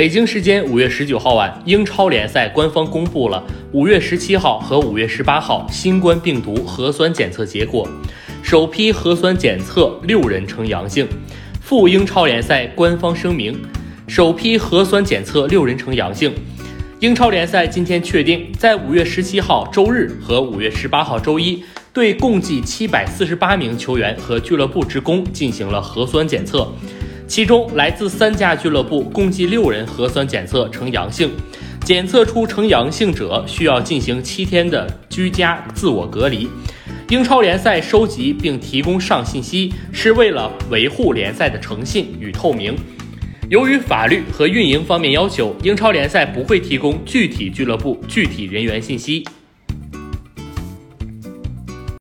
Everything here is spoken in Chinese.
北京时间五月十九号晚，英超联赛官方公布了五月十七号和五月十八号新冠病毒核酸检测结果，首批核酸检测六人呈阳性。赴英超联赛官方声明，首批核酸检测六人呈阳性。英超联赛今天确定，在五月十七号周日和五月十八号周一，对共计七百四十八名球员和俱乐部职工进行了核酸检测。其中，来自三家俱乐部共计六人核酸检测呈阳性，检测出呈阳性者需要进行七天的居家自我隔离。英超联赛收集并提供上信息，是为了维护联赛的诚信与透明。由于法律和运营方面要求，英超联赛不会提供具体俱乐部具体人员信息。